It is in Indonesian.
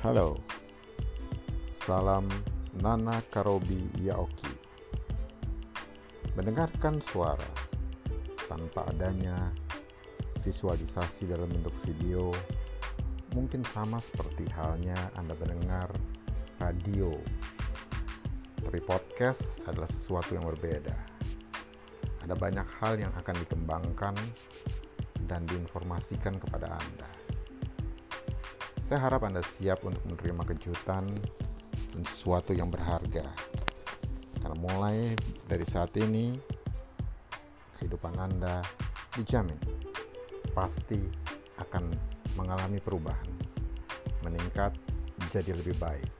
Halo, salam Nana Karobi Yaoki. Mendengarkan suara tanpa adanya visualisasi dalam bentuk video mungkin sama seperti halnya Anda mendengar radio. Tapi podcast adalah sesuatu yang berbeda. Ada banyak hal yang akan dikembangkan dan diinformasikan kepada Anda. Saya harap Anda siap untuk menerima kejutan dan sesuatu yang berharga. Karena mulai dari saat ini, kehidupan Anda dijamin pasti akan mengalami perubahan, meningkat jadi lebih baik.